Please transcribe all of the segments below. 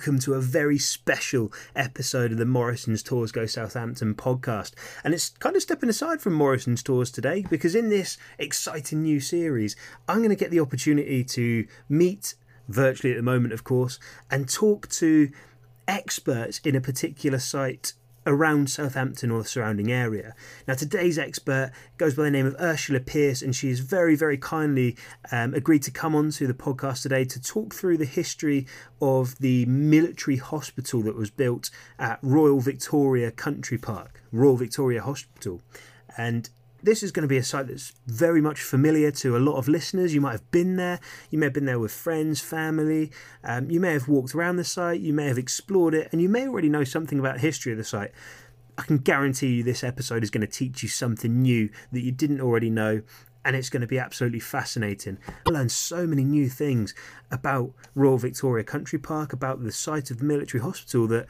welcome to a very special episode of the Morrison's Tours Go Southampton podcast. And it's kind of stepping aside from Morrison's Tours today because in this exciting new series, I'm going to get the opportunity to meet, virtually at the moment, of course, and talk to experts in a particular site around Southampton or the surrounding area. Now, today's expert goes by the name of Ursula Pierce, and she has very, very kindly um, agreed to come on to the podcast today to talk through the history of the military hospital that was built at Royal Victoria Country Park, Royal Victoria Hospital. And this is going to be a site that's very much familiar to a lot of listeners. You might have been there, you may have been there with friends, family, um, you may have walked around the site, you may have explored it, and you may already know something about the history of the site. I can guarantee you this episode is going to teach you something new that you didn't already know, and it's going to be absolutely fascinating. I learned so many new things about Royal Victoria Country Park, about the site of the military hospital that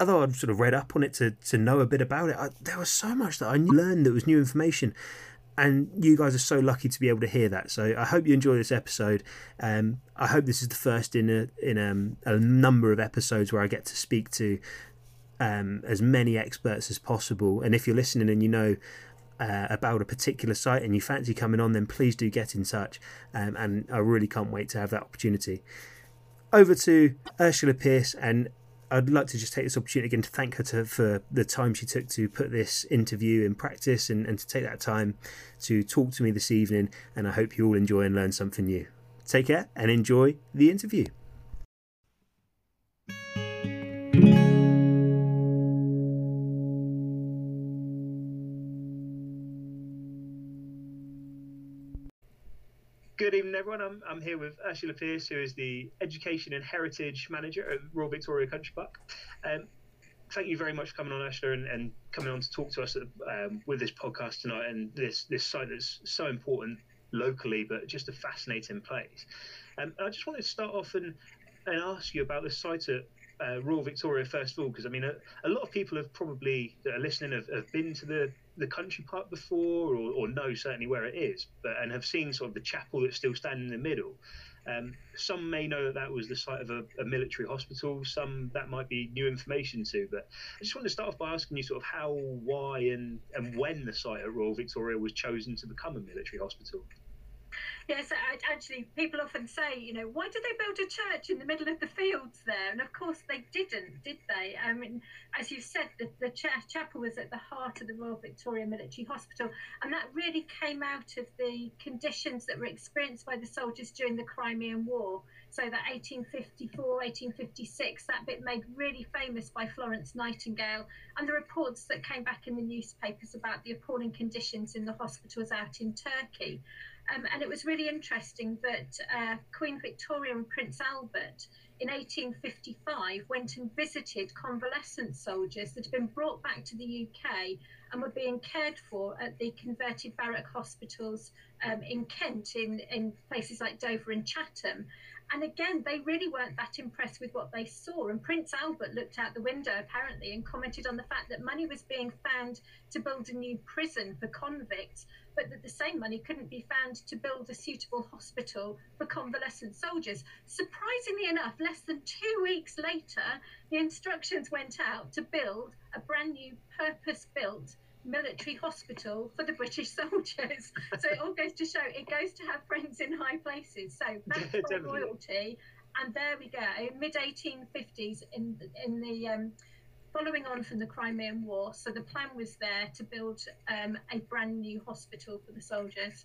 although I'd sort of read up on it to, to know a bit about it, I, there was so much that I learned that was new information. And you guys are so lucky to be able to hear that. So I hope you enjoy this episode. Um, I hope this is the first in a in um, a number of episodes where I get to speak to um, as many experts as possible. And if you're listening and you know uh, about a particular site and you fancy coming on, then please do get in touch. Um, and I really can't wait to have that opportunity. Over to Ursula Pierce and I'd like to just take this opportunity again to thank her to, for the time she took to put this interview in practice and, and to take that time to talk to me this evening. And I hope you all enjoy and learn something new. Take care and enjoy the interview. Good evening, everyone. I'm, I'm here with Ursula Pierce, who is the Education and Heritage Manager at Royal Victoria Country Park. Um, thank you very much for coming on, Ursula, and, and coming on to talk to us um, with this podcast tonight and this, this site that's so important locally, but just a fascinating place. Um, I just wanted to start off and, and ask you about the site at uh, Royal Victoria first of all, because I mean, a, a, lot of people have probably that are listening have, have been to the the country park before, or, or know certainly where it is, but and have seen sort of the chapel that's still standing in the middle. Um, some may know that that was the site of a, a, military hospital. Some that might be new information to. But I just want to start off by asking you sort of how, why, and and when the site at Royal Victoria was chosen to become a military hospital. Yes, actually, people often say, you know, why did they build a church in the middle of the fields there? And of course, they didn't, did they? I mean, as you said, the, the ch- chapel was at the heart of the Royal Victoria Military Hospital, and that really came out of the conditions that were experienced by the soldiers during the Crimean War. So that 1854, 1856, that bit made really famous by Florence Nightingale, and the reports that came back in the newspapers about the appalling conditions in the hospitals out in Turkey. Um, and it was really interesting that uh, Queen Victoria and Prince Albert in 1855 went and visited convalescent soldiers that had been brought back to the UK and were being cared for at the converted barrack hospitals um, in Kent, in, in places like Dover and Chatham. And again, they really weren't that impressed with what they saw. And Prince Albert looked out the window apparently and commented on the fact that money was being found to build a new prison for convicts, but that the same money couldn't be found to build a suitable hospital for convalescent soldiers. Surprisingly enough, less than two weeks later, the instructions went out to build a brand new purpose built military hospital for the British soldiers. so it all goes to show it goes to have friends in high places. So back for royalty, and there we go, mid 1850s in in the um, following on from the Crimean War. So the plan was there to build um, a brand new hospital for the soldiers.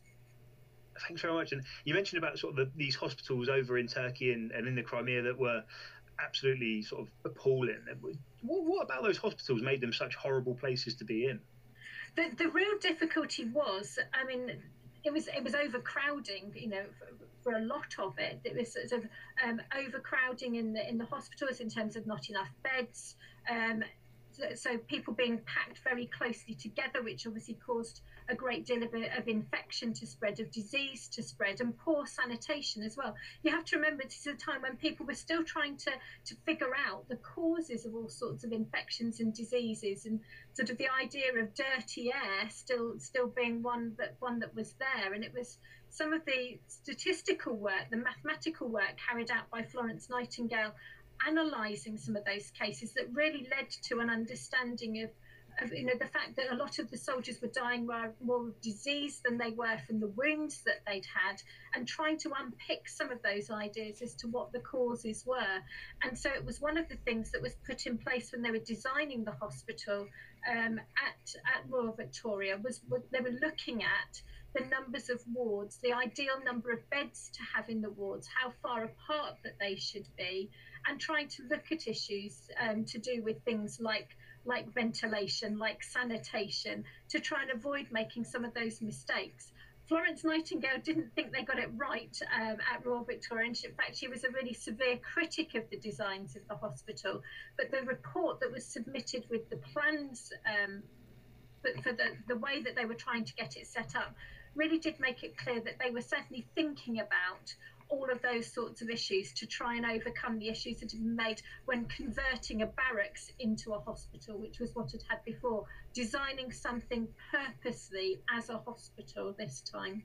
Thanks very much. And you mentioned about sort of the, these hospitals over in Turkey and, and in the Crimea that were absolutely sort of appalling. What, what about those hospitals made them such horrible places to be in? The, the real difficulty was, I mean, it was it was overcrowding, you know, for, for a lot of it. It was sort of um, overcrowding in the in the hospitals in terms of not enough beds. Um, so people being packed very closely together, which obviously caused a great deal of, of infection to spread, of disease to spread, and poor sanitation as well. You have to remember this is a time when people were still trying to, to figure out the causes of all sorts of infections and diseases, and sort of the idea of dirty air still still being one that one that was there, and it was some of the statistical work, the mathematical work carried out by Florence Nightingale analysing some of those cases that really led to an understanding of of, you know the fact that a lot of the soldiers were dying more, of disease than they were from the wounds that they'd had, and trying to unpick some of those ideas as to what the causes were. And so it was one of the things that was put in place when they were designing the hospital um, at at Royal Victoria was what they were looking at the numbers of wards, the ideal number of beds to have in the wards, how far apart that they should be, and trying to look at issues um, to do with things like like ventilation, like sanitation, to try and avoid making some of those mistakes. Florence Nightingale didn't think they got it right um, at Royal Victoria. In fact, she was a really severe critic of the designs of the hospital. But the report that was submitted with the plans um, for the, the way that they were trying to get it set up really did make it clear that they were certainly thinking about all of those sorts of issues to try and overcome the issues that have been made when converting a barracks into a hospital, which was what it had before, designing something purposely as a hospital this time.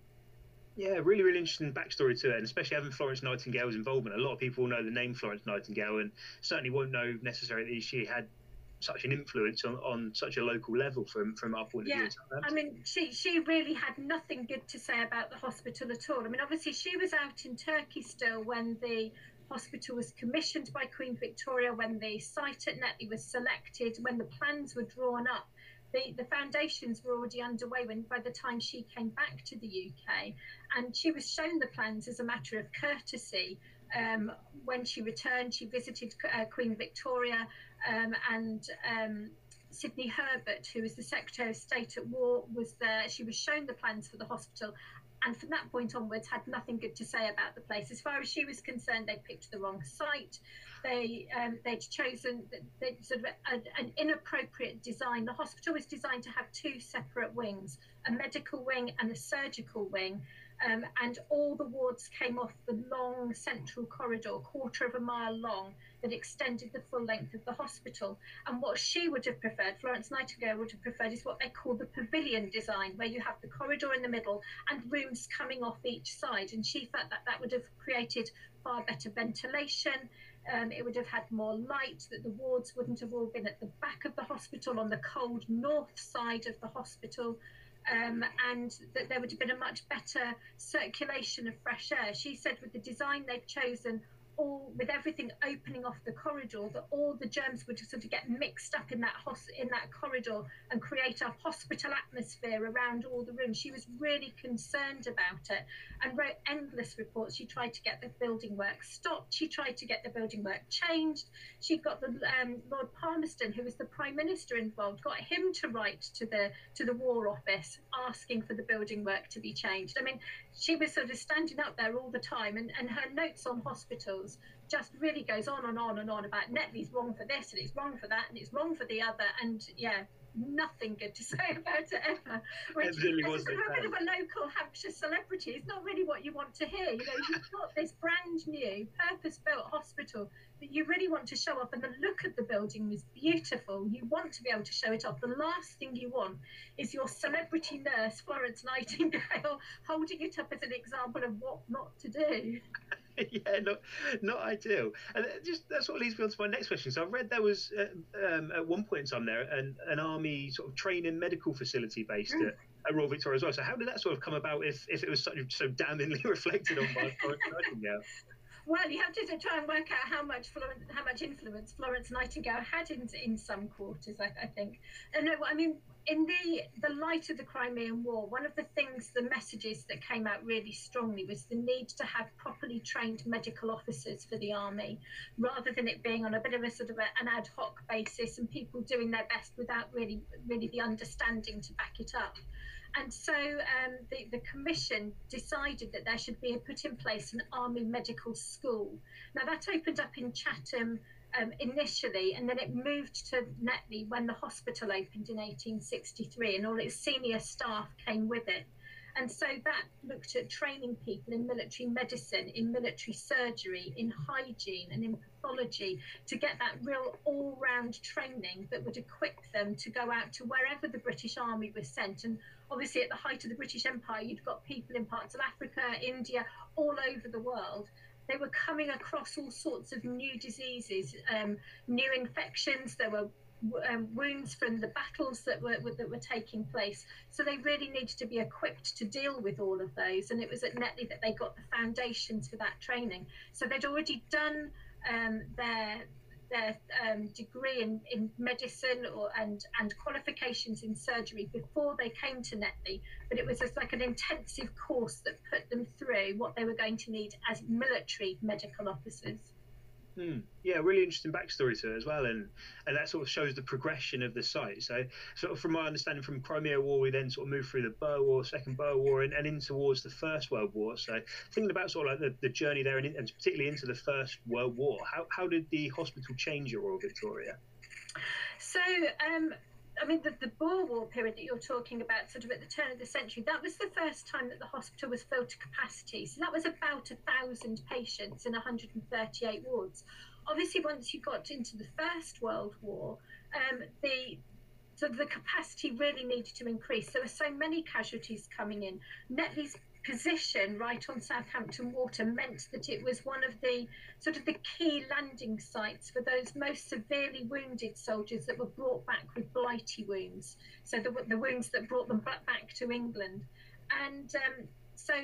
Yeah, really, really interesting backstory to it, and especially having Florence Nightingale's involvement. A lot of people know the name Florence Nightingale, and certainly won't know necessarily she had such an influence on, on such a local level from from our point yeah. of view. I mean, she she really had nothing good to say about the hospital at all. I mean, obviously she was out in Turkey still when the hospital was commissioned by Queen Victoria, when the site at Netley was selected, when the plans were drawn up. The, the foundations were already underway when by the time she came back to the UK and she was shown the plans as a matter of courtesy um, when she returned, she visited uh, Queen Victoria um, and um, Sidney Herbert, who was the Secretary of State at War, was there. She was shown the plans for the hospital, and from that point onwards, had nothing good to say about the place. As far as she was concerned, they picked the wrong site. They um, they'd chosen they sort of an inappropriate design. The hospital was designed to have two separate wings: a medical wing and a surgical wing um, and all the wards came off the long central corridor, quarter of a mile long, that extended the full length of the hospital. And what she would have preferred, Florence Nightingale would have preferred, is what they call the pavilion design, where you have the corridor in the middle and rooms coming off each side. And she felt that that would have created far better ventilation. Um, it would have had more light, that the wards wouldn't have all been at the back of the hospital on the cold north side of the hospital um, and that there would have been a much better circulation of fresh air. She said with the design they've chosen, all with everything opening off the corridor that all the germs would just sort of get mixed up in that hos- in that corridor and create a hospital atmosphere around all the rooms. She was really concerned about it and wrote endless reports. She tried to get the building work stopped. She tried to get the building work changed. She got the um, Lord Palmerston, who was the Prime Minister, involved, got him to write to the to the War Office asking for the building work to be changed. I mean, she was sort of standing up there all the time, and, and her notes on hospitals just really goes on and on and on about Netley's wrong for this and it's wrong for that and it's wrong for the other, and yeah, nothing good to say about it ever. Which is really was a bit of a local Hampshire celebrity. It's not really what you want to hear. You know, you've got this brand new, purpose-built hospital that you really want to show off, and the look of the building is beautiful. You want to be able to show it off. The last thing you want is your celebrity nurse, Florence Nightingale, holding it up as an example of what not to do. yeah, not not ideal. And just that's what leads me on to my next question. So I read there was uh, um, at one point in time there an, an army sort of training medical facility based mm. at, at, Royal Victoria as well. So how did that sort of come about if, if it was so, so damningly reflected on by Florence Nightingale? Well, you have to try and work out how much Florence, how much influence Florence Nightingale had in in some quarters. I, I think. And no, I mean in the the light of the Crimean War, one of the things, the messages that came out really strongly was the need to have properly trained medical officers for the army, rather than it being on a bit of a sort of a, an ad hoc basis and people doing their best without really really the understanding to back it up. And so um, the, the commission decided that there should be a, put in place an army medical school. Now that opened up in Chatham um, initially, and then it moved to Netley when the hospital opened in 1863, and all its senior staff came with it. And so that looked at training people in military medicine, in military surgery, in hygiene, and in pathology to get that real all round training that would equip them to go out to wherever the British Army was sent. And obviously, at the height of the British Empire, you'd got people in parts of Africa, India, all over the world they were coming across all sorts of new diseases, um, new infections. There were um, wounds from the battles that were that were taking place. So they really needed to be equipped to deal with all of those. And it was at Netley that they got the foundations for that training. So they'd already done um, their their um, degree in, in medicine or and and qualifications in surgery before they came to Netley, but it was just like an intensive course that put them through what they were going to need as military medical officers. Hmm. Yeah, really interesting backstory to it as well, and and that sort of shows the progression of the site. So, sort of from my understanding, from Crimea War, we then sort of moved through the Boer War, Second Boer War, and, and in towards the First World War. So, thinking about sort of like the, the journey there, and, and particularly into the First World War, how how did the hospital change your Royal Victoria? So, um, I mean, the, the Boer War period that you're talking about, sort of at the turn of the century, that was the first time that the hospital was filled to capacity. So that was about a thousand patients in 138 wards. Obviously, once you got into the First World War, um, the so the capacity really needed to increase. There were so many casualties coming in. Netley's position right on Southampton Water meant that it was one of the sort of the key landing sites for those most severely wounded soldiers that were brought back with blighty wounds. So the, the wounds that brought them back to England. And um, so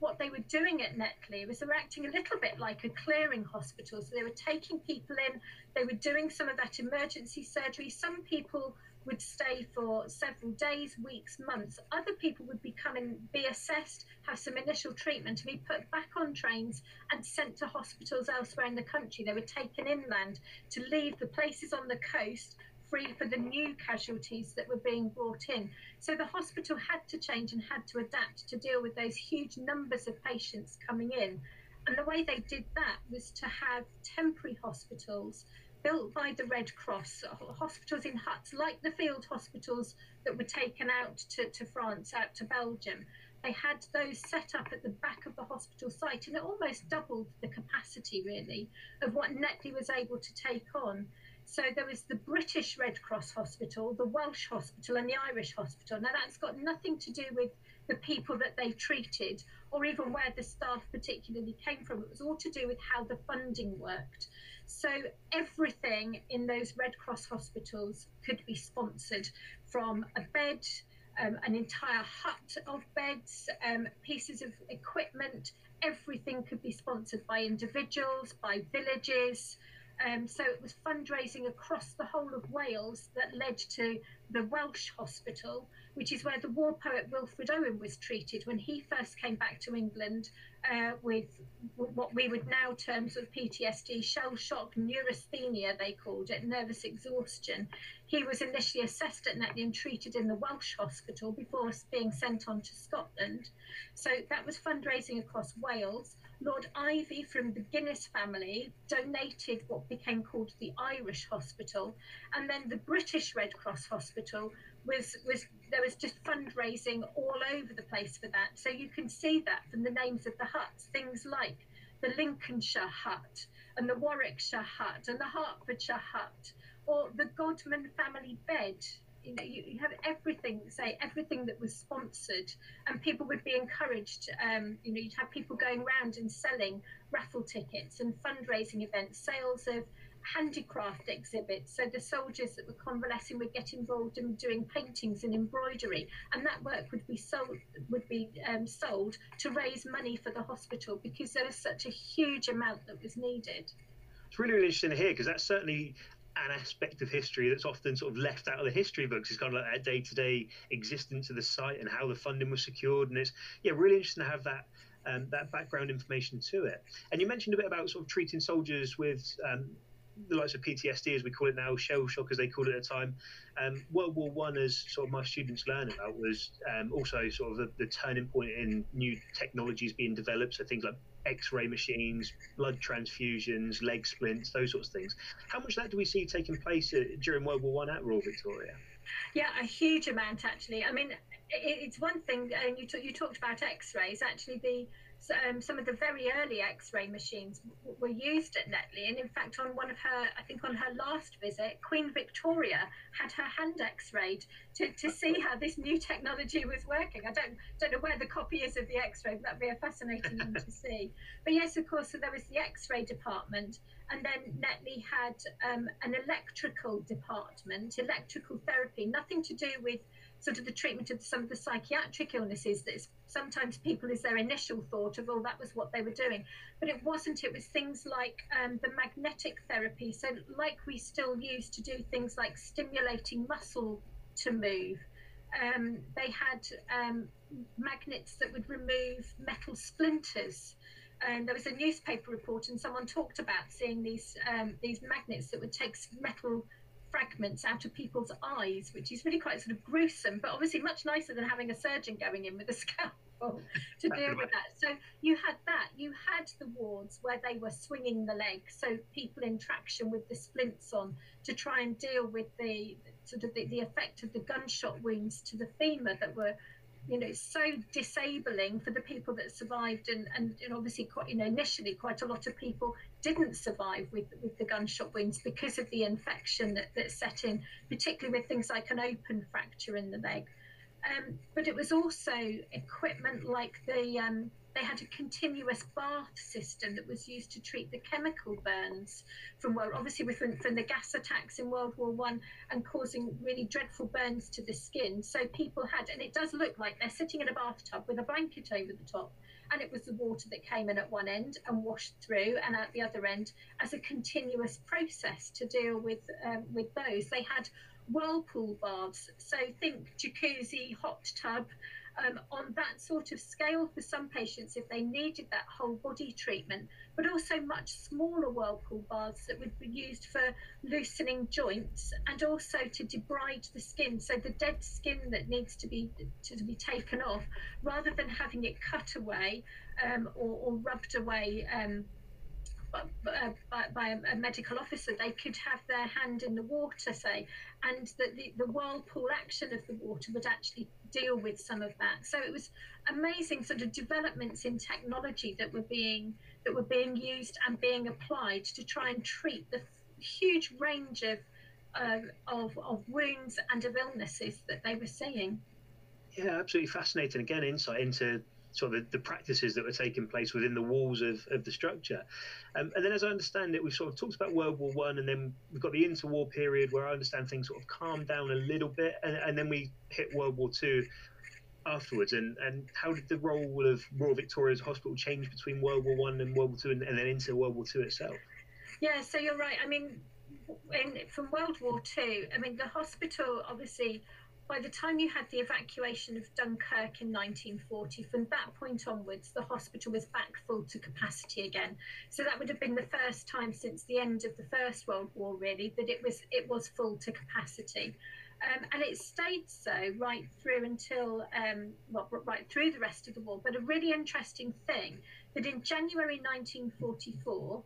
what they were doing at Netley was they were acting a little bit like a clearing hospital. So they were taking people in, they were doing some of that emergency surgery. Some people would stay for several days, weeks, months. Other people would be coming, be assessed, have some initial treatment, and be put back on trains and sent to hospitals elsewhere in the country. They were taken inland to leave the places on the coast free for the new casualties that were being brought in. So the hospital had to change and had to adapt to deal with those huge numbers of patients coming in. And the way they did that was to have temporary hospitals built by the Red Cross, uh, hospitals in huts, like the field hospitals that were taken out to, to France, out to Belgium. They had those set up at the back of the hospital site, and it almost doubled the capacity, really, of what Netley was able to take on. So there was the British Red Cross Hospital, the Welsh Hospital, and the Irish Hospital. Now, that's got nothing to do with the people that they treated or even where the staff particularly came from. It was all to do with how the funding worked. So everything in those Red Cross hospitals could be sponsored from a bed, um, an entire hut of beds, um, pieces of equipment. Everything could be sponsored by individuals, by villages. Um, so it was fundraising across the whole of Wales that led to the Welsh Hospital, which is where the war poet Wilfred Owen was treated when he first came back to England uh, with what we would now term sort of PTSD, shell shock, neurasthenia, they called it, nervous exhaustion. He was initially assessed at Netley and treated in the Welsh hospital before being sent on to Scotland. So that was fundraising across Wales. Lord Iveagh from the Guinness family donated what became called the Irish Hospital, and then the British Red Cross Hospital was was there was just fundraising all over the place for that. So you can see that from the names of the huts, things like the Lincolnshire hut and the Warwickshire hut and the Hertfordshire hut, or the Godman family bed. You know, you, you have everything, say everything that was sponsored, and people would be encouraged. Um, you know, you'd have people going around and selling raffle tickets and fundraising events, sales of handicraft exhibits. So the soldiers that were convalescing would get involved in doing paintings and embroidery, and that work would be sold would be um, sold to raise money for the hospital because there was such a huge amount that was needed. It's really, really interesting to hear because that's certainly an aspect of history that's often sort of left out of the history books. It's kind of like a day-to-day existence of the site and how the funding was secured, and it's yeah, really interesting to have that um, that background information to it. And you mentioned a bit about sort of treating soldiers with um, the likes of PTSD, as we call it now, shell shock, as they called it at the time. Um, World War One, as sort of my students learn about, was um, also sort of the, the, turning point in new technologies being developed. So things like X-ray machines, blood transfusions, leg splints, those sorts of things. How much of that do we see taking place uh, during World War One at Royal Victoria? Yeah, a huge amount actually. I mean, it's one thing, and you, t- you talked about X-rays. Actually, the um, some of the very early X-ray machines w- were used at Netley, and in fact, on one of her, I think on her last visit, Queen Victoria had her hand X-rayed to, to see how this new technology was working. I don't don't know where the copy is of the X-ray, but that'd be a fascinating one to see. But yes, of course, so there was the X-ray department, and then Netley had um, an electrical department, electrical therapy, nothing to do with sort of the treatment of some of the psychiatric illnesses that sometimes people is their initial thought of oh that was what they were doing. But it wasn't it was things like um, the magnetic therapy. So like we still use to do things like stimulating muscle to move um, they had um, magnets that would remove metal splinters. And there was a newspaper report and someone talked about seeing these um, these magnets that would take metal fragments out of people's eyes, which is really quite sort of gruesome, but obviously much nicer than having a surgeon going in with a scalpel to deal with that. So you had that. You had the wards where they were swinging the leg, so people in traction with the splints on to try and deal with the sort of the, the effect of the gunshot wounds to the femur that were you know so disabling for the people that survived and, and, and obviously quite you know initially quite a lot of people didn't survive with with the gunshot wounds because of the infection that, that set in particularly with things like an open fracture in the leg. Um, but it was also equipment like the um, they had a continuous bath system that was used to treat the chemical burns from well, obviously from, from the gas attacks in World War One and causing really dreadful burns to the skin. So people had, and it does look like they're sitting in a bathtub with a blanket over the top, and it was the water that came in at one end and washed through, and at the other end as a continuous process to deal with um, with those. They had whirlpool baths, so think jacuzzi, hot tub um, on that sort of scale for some patients if they needed that whole body treatment, but also much smaller whirlpool baths that would be used for loosening joints and also to debride the skin. So the dead skin that needs to be to be taken off, rather than having it cut away um, or, or, rubbed away. Um, by, by, a medical officer, they could have their hand in the water, say, and that the, the whirlpool action of the water would actually deal with some of that. So it was amazing sort of developments in technology that were being that were being used and being applied to try and treat the huge range of uh, of, of wounds and of illnesses that they were seeing. Yeah, absolutely fascinating. Again, insight into sort of the, the, practices that were taking place within the walls of, of the structure. Um, and then, as I understand it, we've sort of talked about World War One, and then we've got the interwar period where I understand things sort of calmed down a little bit, and, and then we hit World War Two afterwards. And, and how did the role of Royal Victoria's Hospital change between World War One and World War Two, and, and then into World War Two itself? Yeah, so you're right. I mean, in, from World War Two, I mean the hospital obviously by the time you had the evacuation of Dunkirk in 1940, from that point onwards, the hospital was back full to capacity again. So that would have been the first time since the end of the First World War, really, that it was it was full to capacity. Um, and it stayed so right through until um, well, right through the rest of the war. But a really interesting thing that in January 1944,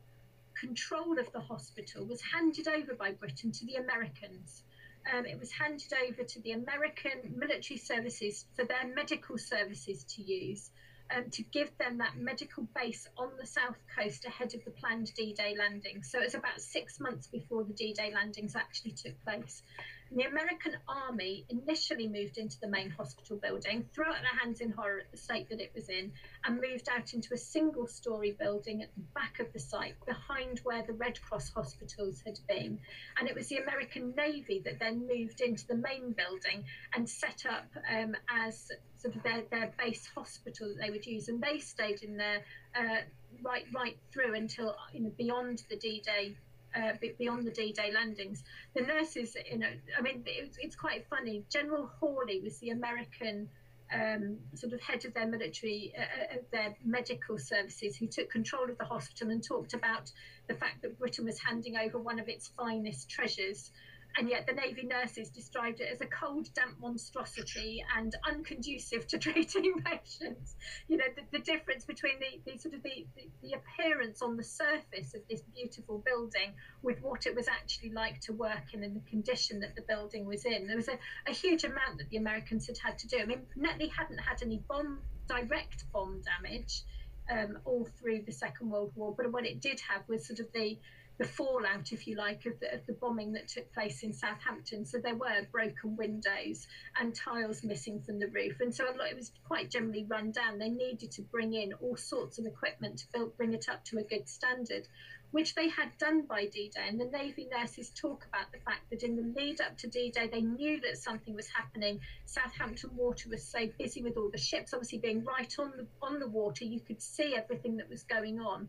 control of the hospital was handed over by Britain to the Americans um, it was handed over to the American military services for their medical services to use um, to give them that medical base on the south coast ahead of the planned D Day landing. So it was about six months before the D Day landings actually took place. And the American army initially moved into the main hospital building, threw up their hands in horror at the state that it was in, and moved out into a single story building at the back of the site, behind where the Red Cross hospitals had been. And it was the American Navy that then moved into the main building and set up um, as sort of their, their base hospital that they would use. And they stayed in there uh, right right through until you know beyond the D-Day uh, beyond the D-Day landings. The nurses, you know, I mean, it's, it's quite funny. General Hawley was the American um, sort of head of their military, uh, uh, their medical services, who took control of the hospital and talked about the fact that Britain was handing over one of its finest treasures and yet the Navy nurses described it as a cold, damp monstrosity and unconducive to treating patients. You know, the, the difference between the, the sort of the, the, the, appearance on the surface of this beautiful building with what it was actually like to work in and the condition that the building was in. There was a, a huge amount that the Americans had had to do. I mean, Netley hadn't had any bomb, direct bomb damage um, all through the Second World War. But what it did have was sort of the the fallout, if you like, of the, of the bombing that took place in Southampton. So there were broken windows and tiles missing from the roof, and so a lot, it was quite generally run down. They needed to bring in all sorts of equipment to build, bring it up to a good standard which they had done by D Day. And the Navy nurses talk about the fact that in the lead up to D Day, they knew that something was happening. Southampton Water was so busy with all the ships, obviously being right on the on the water, you could see everything that was going on.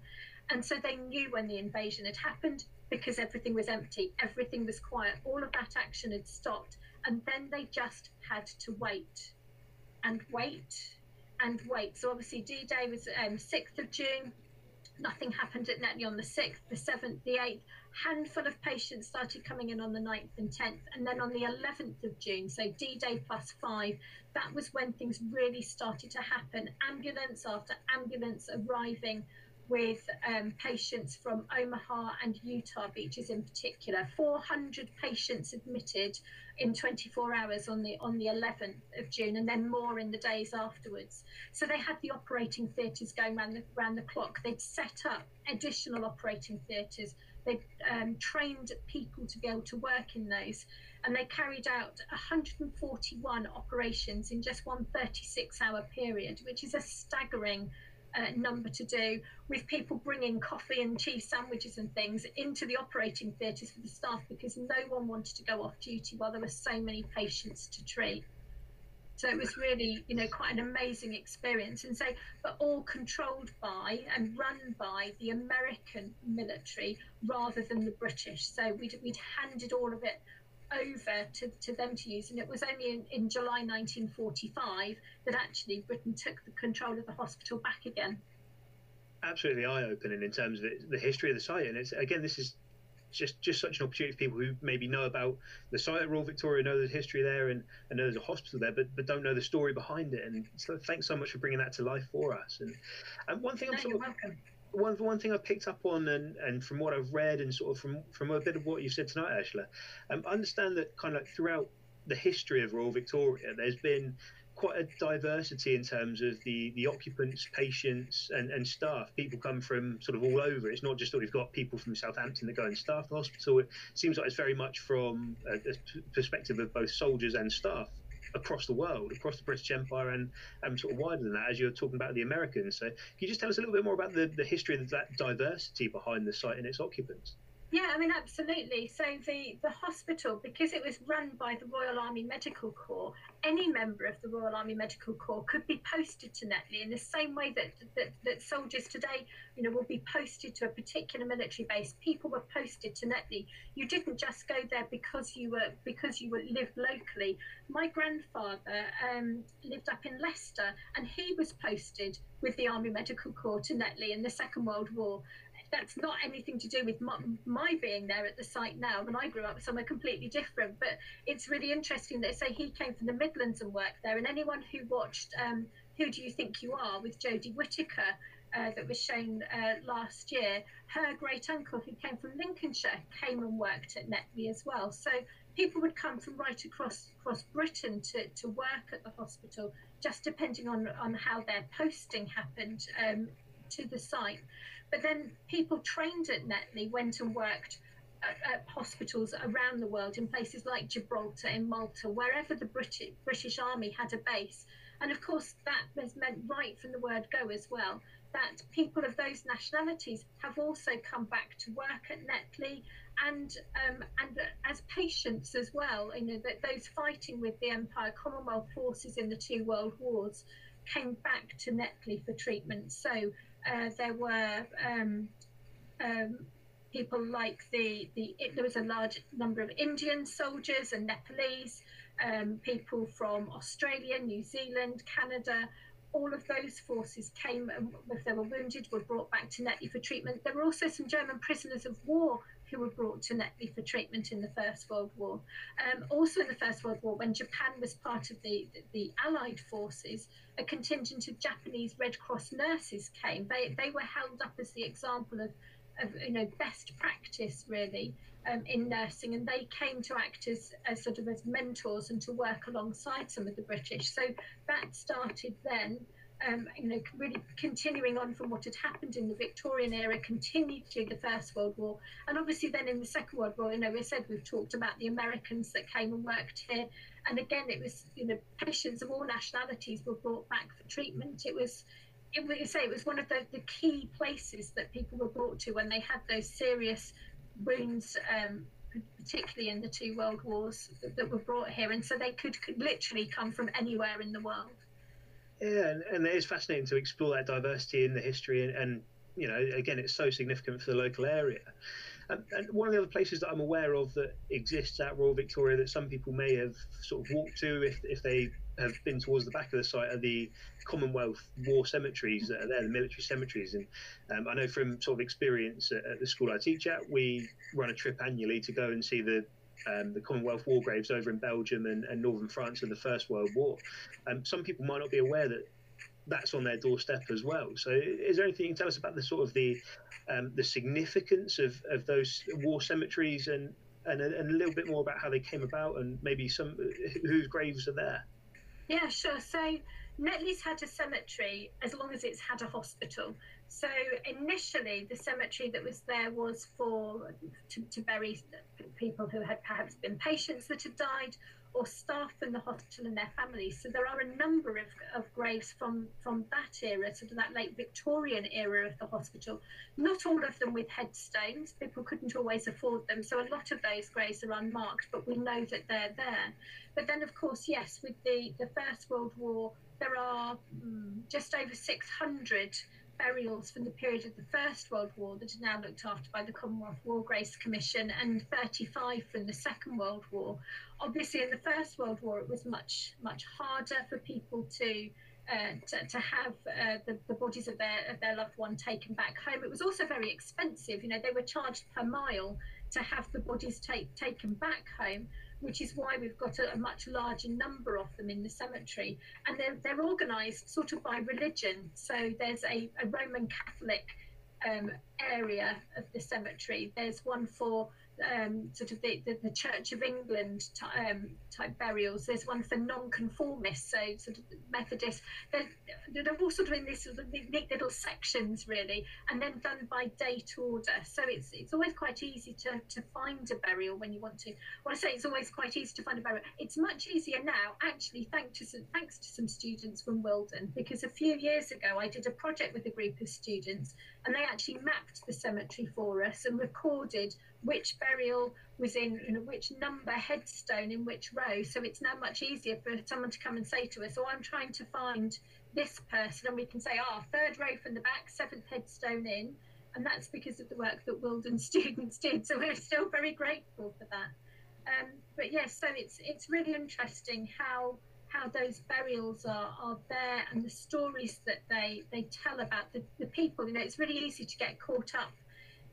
And so they knew when the invasion had happened because everything was empty, everything was quiet, all of that action had stopped. And then they just had to wait and wait and wait. So obviously D Day was um, 6th of June, Nothing happened at Netley on the 6th, the 7th, the 8th. Handful of patients started coming in on the 9th and 10th. And then on the 11th of June, so D Day plus five, that was when things really started to happen. Ambulance after ambulance arriving with um, patients from Omaha and Utah beaches in particular. 400 patients admitted in 24 hours on the on the 11th of June, and then more in the days afterwards. So they had the operating theatres going around the, around the clock. They'd set up additional operating theatres. They um, trained people to be able to work in those, and they carried out 141 operations in just one 36-hour period, which is a staggering number to do with people bringing coffee and cheese sandwiches and things into the operating theatres for the staff because no one wanted to go off duty while there were so many patients to treat. So it was really, you know, quite an amazing experience. And so, but all controlled by and run by the American military rather than the British. So we'd, we'd handed all of it over to, to them to use. And it was only in, in July 1945 that actually Britain took the control of the hospital back again. Absolutely eye-opening in terms of it, the history of the site, and it's again this is just just such an opportunity for people who maybe know about the site at Royal Victoria, know the history there, and, and know there's a hospital there, but, but don't know the story behind it. And so thanks so much for bringing that to life for us. And and one thing no, I'm sort of, welcome one one thing I picked up on, and, and from what I've read, and sort of from from a bit of what you said tonight, Ursula, um, I understand that kind of like throughout the history of Royal Victoria, there's been quite a diversity in terms of the the occupants, patients, and, and staff. People come from sort of all over. It's not just that we've got people from Southampton that go and staff the hospital. It seems like it's very much from a, a perspective of both soldiers and staff across the world, across the British Empire, and, and sort of wider than that, as you're talking about the Americans. So, can you just tell us a little bit more about the, the history of that diversity behind the site and its occupants? Yeah, I mean, absolutely. So the, the hospital, because it was run by the Royal Army Medical Corps, any member of the Royal Army Medical Corps could be posted to Netley in the same way that, that, that soldiers today, you know, will be posted to a particular military base. People were posted to Netley. You didn't just go there because you were because you were lived locally. My grandfather um, lived up in Leicester, and he was posted with the Army Medical Corps to Netley in the Second World War that's not anything to do with my, my, being there at the site now. When I grew up, somewhere completely different. But it's really interesting that say he came from the Midlands and worked there. And anyone who watched um, Who Do You Think You Are with Jodie Whittaker, uh, that was shown uh, last year, her great uncle who came from Lincolnshire came and worked at Netley as well. So people would come from right across across Britain to, to work at the hospital, just depending on, on how their posting happened um, to the site. But then people trained at Netley went and worked at, at, hospitals around the world in places like Gibraltar, in Malta, wherever the British, British Army had a base. And of course, that has meant right from the word go as well that people of those nationalities have also come back to work at Netley and um, and as patients as well. You know that those fighting with the Empire Commonwealth forces in the two world wars came back to Netley for treatment. So uh, there were um, um, people like the, the there was a large number of Indian soldiers and Nepalese, um, people from Australia, New Zealand, Canada. All of those forces came, if they were wounded, were brought back to Netley for treatment. There were also some German prisoners of war who were brought to Netley for treatment in the First World War. Um, also, in the First World War, when Japan was part of the, the, the, Allied forces, a contingent of Japanese Red Cross nurses came. They, they were held up as the example of, of you know, best practice, really. Um, in nursing, and they came to act as, as sort of as mentors and to work alongside some of the British. So that started then. Um, you know, really continuing on from what had happened in the Victorian era, continued through the First World War, and obviously then in the Second World War. You know, we said we've talked about the Americans that came and worked here, and again, it was you know patients of all nationalities were brought back for treatment. It was. It was, say it was one of the, the key places that people were brought to when they had those serious wounds um, particularly in the two world wars that, that, were brought here and so they could, could literally come from anywhere in the world yeah, and, and, it is fascinating to explore that diversity in the history, and, and you know, again, it's so significant for the local area. And, and, one of the other places that I'm aware of that exists at Royal Victoria that some people may have sort of walked to if, if they have been towards the back of the site are the Commonwealth war cemeteries that are there, the military cemeteries. And um, I know from sort of experience at, at, the school I teach at, we run a trip annually to go and see the um, the Commonwealth war graves over in Belgium and, and northern France in the First World War. Um, some people might not be aware that that's on their doorstep as well. So, is there anything you can tell us about the sort of the um, the significance of, of those war cemeteries and, and a, and a little bit more about how they came about and maybe some whose graves are there? Yeah, sure. So Netley's had a cemetery as long as it's had a hospital. So initially, the cemetery that was there was for to, to bury people who had perhaps been patients that had died, or staff in the hospital and their families. So there are a number of, of graves from from that era, sort of that late Victorian era of the hospital. Not all of them with headstones. People couldn't always afford them, so a lot of those graves are unmarked, but we know that they're there. But then, of course, yes, with the the First World War, there are um, just over 600 burials from the period of the First World War that are now looked after by the Commonwealth War Graves Commission and 35 from the Second World War. Obviously, in the First World War, it was much, much harder for people to. Uh, to, to, have uh, the, the, bodies of their of their loved one taken back home. It was also very expensive. You know, they were charged per mile to have the bodies take, taken back home which is why we've got a, a, much larger number of them in the cemetery. And they're, they're organised sort of by religion. So there's a, a Roman Catholic um, area of the cemetery. There's one for um, sort of the, the, the, Church of England um, type burials. There's one for non-conformists, so sort of Methodists. They're, they're all sort of in these sort of neat little sections, really, and then done by date order. So it's it's always quite easy to, to find a burial when you want to. When I say it's always quite easy to find a burial, it's much easier now, actually, thanks to some, thanks to some students from Wildern, because a few years ago I did a project with a group of students, and they actually mapped the cemetery for us and recorded which burial was in you know, which number headstone in which row. So it's now much easier for someone to come and say to us, "Oh, I'm trying to find this person," and we can say, "Ah, oh, third row from the back, seventh headstone in," and that's because of the work that Wildern students did. So we're still very grateful for that. Um, but yes, so it's it's really interesting how how those burials are, are there and the stories that they they tell about the, the people. You know, it's really easy to get caught up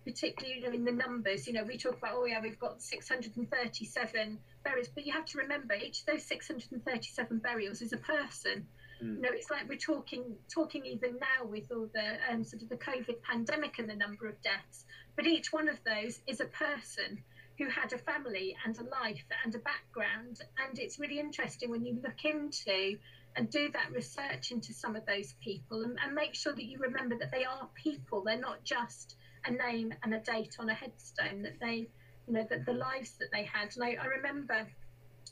particularly you know, in the numbers. You know, we talk about, oh yeah, we've got 637 burials, but you have to remember each of those 637 burials is a person. Mm. You know, it's like we're talking talking even now with all the um, sort of the COVID pandemic and the number of deaths, but each one of those is a person who had a family and a life and a background, and it's really interesting when you look into and do that research into some of those people and, and make sure that you remember that they are people. They're not just a name and a date on a headstone that they, you know, that the lives that they had. And I, I remember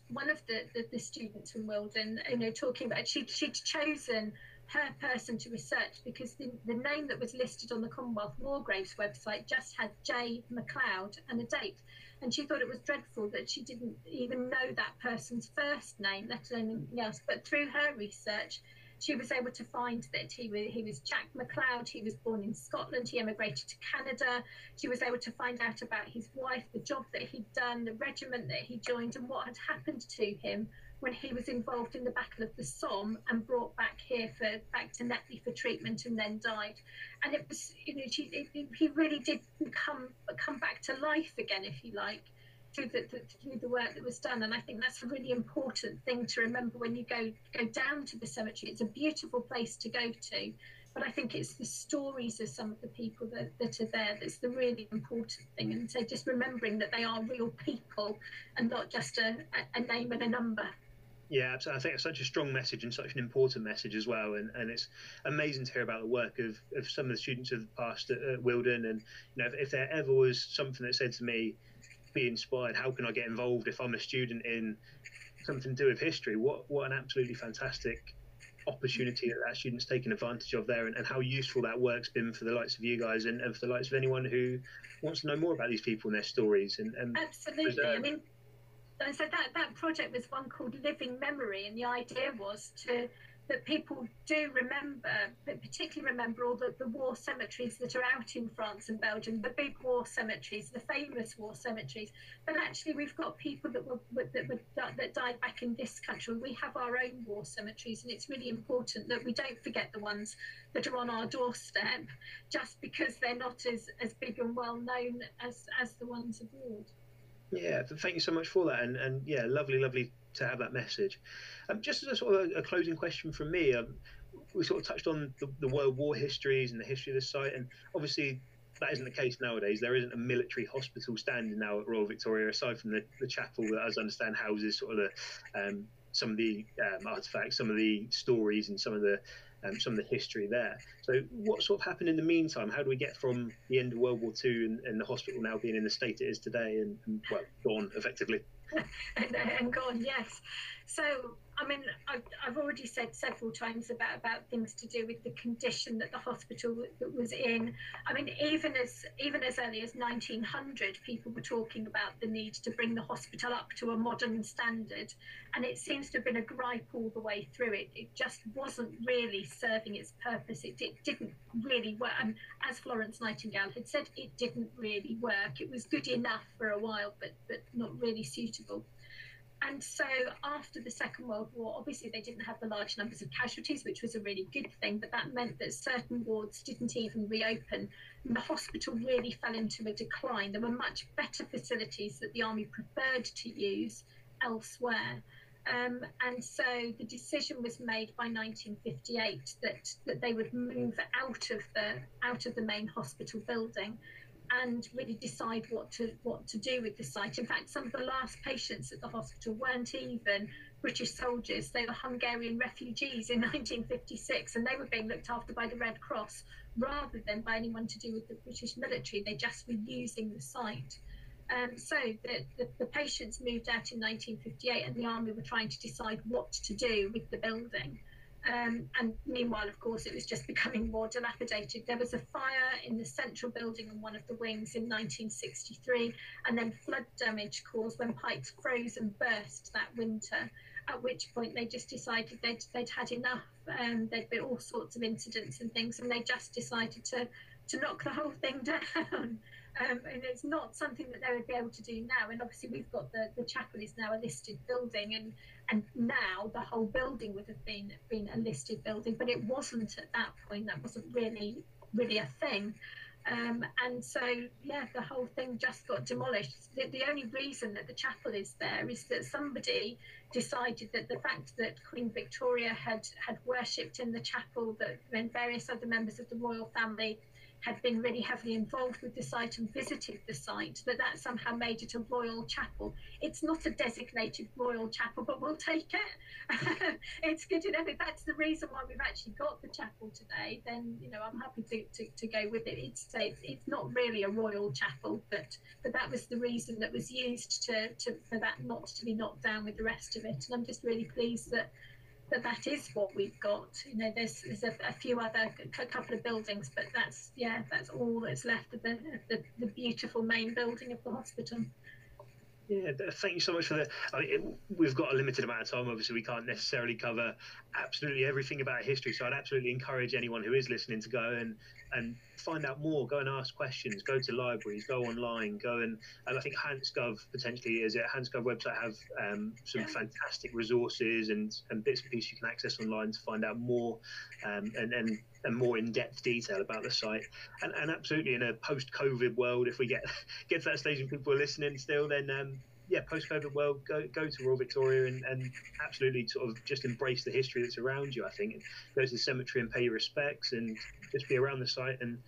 one of the, the, the, students from Wildern, you know, talking about she she'd chosen her person to research because the, the name that was listed on the Commonwealth War Graves website just had J. McLeod and a date. And she thought it was dreadful that she didn't even know that person's first name, let alone anything else. But through her research, she was able to find that he was, he was Jack McLeod. He was born in Scotland. He emigrated to Canada. She was able to find out about his wife, the job that he'd done, the regiment that he joined, and what had happened to him when he was involved in the Battle of the Somme and brought back here for back to Netley for treatment and then died. And it was, you know, she, it, he really did come come back to life again, if you like through the, the, through the work that was done. And I think that's a really important thing to remember when you go go down to the cemetery. It's a beautiful place to go to, but I think it's the stories of some of the people that, that are there that's the really important thing. And so just remembering that they are real people and not just a, a name and a number. Yeah, absolutely. I think it's such a strong message and such an important message as well. And, and it's amazing to hear about the work of, of some of the students of the past at, at Wildern. And you know, if, if, there ever was something that said to me, "Be inspired," how can I get involved if I'm a student in something to do with history? What what an absolutely fantastic opportunity that that student's taken advantage of there, and, and how useful that work's been for the likes of you guys and, and for the likes of anyone who wants to know more about these people and their stories. And, and absolutely, preserve. I mean so that that project was one called Living Memory, and the idea was to that people do remember, but particularly remember all the, the war cemeteries that are out in France and Belgium, the big war cemeteries, the famous war cemeteries. But actually, we've got people that were that were that died back in this country. We have our own war cemeteries, and it's really important that we don't forget the ones that are on our doorstep, just because they're not as as big and well known as as the ones abroad. Yeah, thank you so much for that, and and yeah, lovely, lovely to have that message. Um, just as a sort of a, a closing question from me, um, we sort of touched on the, the World War histories and the history of the site, and obviously that isn't the case nowadays. There isn't a military hospital standing now at Royal Victoria, aside from the, the chapel that, as I understand, houses sort of the um, some of the um, artifacts, some of the stories, and some of the um, some of the history there. So, what sort of happened in the meantime? How do we get from the end of World War II and, and the hospital now being in the state it is today and, and well, gone effectively? and, and yes. So, I mean, I've, I've already said several times about, about things to do with the condition that the hospital was in. I mean, even as even as early as 1900, people were talking about the need to bring the hospital up to a modern standard, and it seems to have been a gripe all the way through. It it just wasn't really serving its purpose. It, it didn't really work. And as Florence Nightingale had said, it didn't really work. It was good enough for a while, but but not really suitable. And so after the Second World War, obviously they didn't have the large numbers of casualties, which was a really good thing, but that meant that certain wards didn't even reopen. And the hospital really fell into a decline. There were much better facilities that the army preferred to use elsewhere. Um, and so the decision was made by 1958 that, that they would move out of the out of the main hospital building and really decide what to what to do with the site. In fact, some of the last patients at the hospital weren't even British soldiers; they were Hungarian refugees in 1956, and they were being looked after by the Red Cross rather than by anyone to do with the British military. They just were using the site. Um, so the, the, the, patients moved out in 1958, and the army were trying to decide what to do with the building. Um, and meanwhile, of course, it was just becoming more dilapidated. There was a fire in the central building in one of the wings in 1963, and then flood damage caused when pipes froze and burst that winter. At which point they just decided they'd, they'd had enough. Um, there'd been all sorts of incidents and things, and they just decided to to knock the whole thing down. Um, and it's not something that they would be able to do now. And obviously, we've got the, the chapel is now a listed building, and and now the whole building would have been been a listed building, but it wasn't at that point. That wasn't really really a thing. Um, and so, yeah, the whole thing just got demolished. The, the, only reason that the chapel is there is that somebody decided that the fact that Queen Victoria had had worshipped in the chapel, that when various other members of the royal family had been really heavily involved with the site and visited the site, that that somehow made it a royal chapel. It's not a designated royal chapel, but we'll take it. it's good enough. If that's the reason why we've actually got the chapel today, then you know I'm happy to, to, to go with it. It's, it's it's not really a royal chapel, but but that was the reason that was used to, to for that not to be knocked down with the rest of it. And I'm just really pleased that that that is what we've got. You know, there's there's a, a few other a couple of buildings, but that's yeah, that's all that's left of the, the the beautiful main building of the hospital. Yeah, thank you so much for that. I mean, it, we've got a limited amount of time. Obviously, we can't necessarily cover absolutely everything about history. So I'd absolutely encourage anyone who is listening to go and and find out more. Go and ask questions. Go to libraries. Go online. Go and, and I think HantsGov potentially is it. HantsGov website have um, some fantastic resources and, and bits and pieces you can access online to find out more um, and, and and more in-depth detail about the site. And, and absolutely in a post-COVID world, if we get get to that stage and people are listening still, then um, yeah, post-COVID world, go go to Royal Victoria and, and absolutely sort of just embrace the history that's around you. I think and go to the cemetery and pay your respects and just be around the site and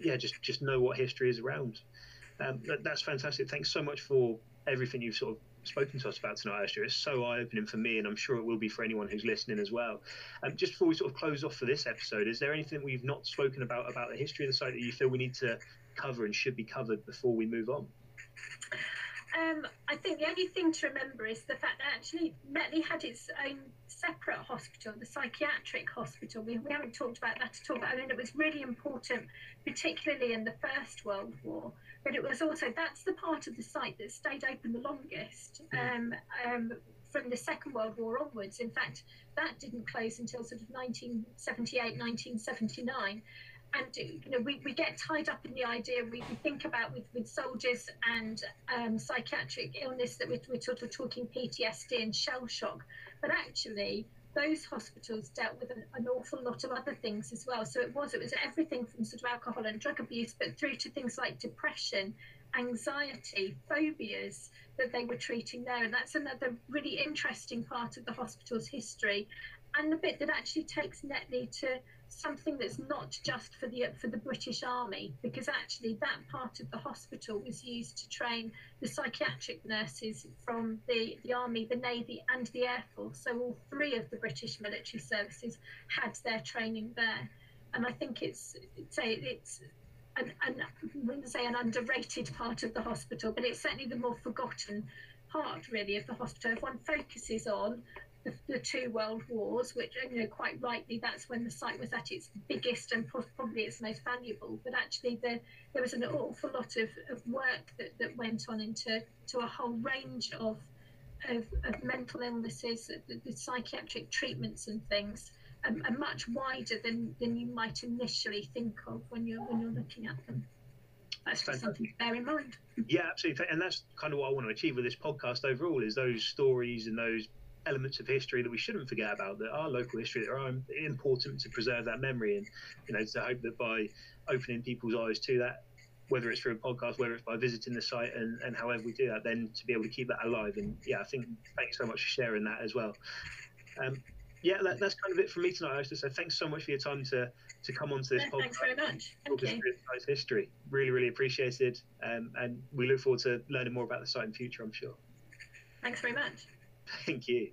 yeah, just just know what history is around. Um, that, that's fantastic. Thanks so much for everything you've sort of spoken to us about tonight, Esther. It's so eye opening for me, and I'm sure it will be for anyone who's listening as well. Um, just before we sort of close off for this episode, is there anything we've not spoken about about the history of the site that you feel we need to cover and should be covered before we move on? I think the only thing to remember is the fact that actually Netley had its own separate hospital, the psychiatric hospital. We, we haven't talked about that at all, but I mean, it was really important, particularly in the First World War. But it was also, that's the part of the site that stayed open the longest um, um, from the Second World War onwards. In fact, that didn't close until sort of 1978, 1979 and you know we, we get tied up in the idea we, we think about with, with soldiers and um, psychiatric illness that we're, we're sort of talking PTSD and shell shock. But actually those hospitals dealt with an, an, awful lot of other things as well. So it was it was everything from sort of alcohol and drug abuse but through to things like depression anxiety phobias that they were treating there. And that's another really interesting part of the hospital's history. And the bit that actually takes Netley to something that's not just for the for the British Army, because actually that part of the hospital was used to train the psychiatric nurses from the, the Army, the Navy, and the Air Force. So all three of the British military services had their training there, and I think it's say it's. An, an, I wouldn't say an underrated part of the hospital, but it's certainly the more forgotten part, really, of the hospital. If one focuses on the, the, two world wars, which you know quite rightly that's when the site was at its biggest and probably its most valuable. But actually, there there was an awful lot of, of work that, that went on into to a whole range of of, of mental illnesses, the, the, psychiatric treatments and things, um, are much wider than, than you might initially think of when you're when you're looking at them. That's just something to bear in mind. Yeah, absolutely, and that's kind of what I want to achieve with this podcast overall: is those stories and those elements of history that we shouldn't forget about that are local history that are important to preserve that memory and you know to hope that by opening people's eyes to that whether it's through a podcast whether it's by visiting the site and, and however we do that then to be able to keep that alive. And yeah i think thanks so much for sharing that as well. Um, yeah that, that's kind of it for me tonight I so thanks so much for your time to to come onto this yeah, podcast thanks very much. Thank you. history. Really really appreciated. Um, and we look forward to learning more about the site in future i'm sure. Thanks very much Thank you.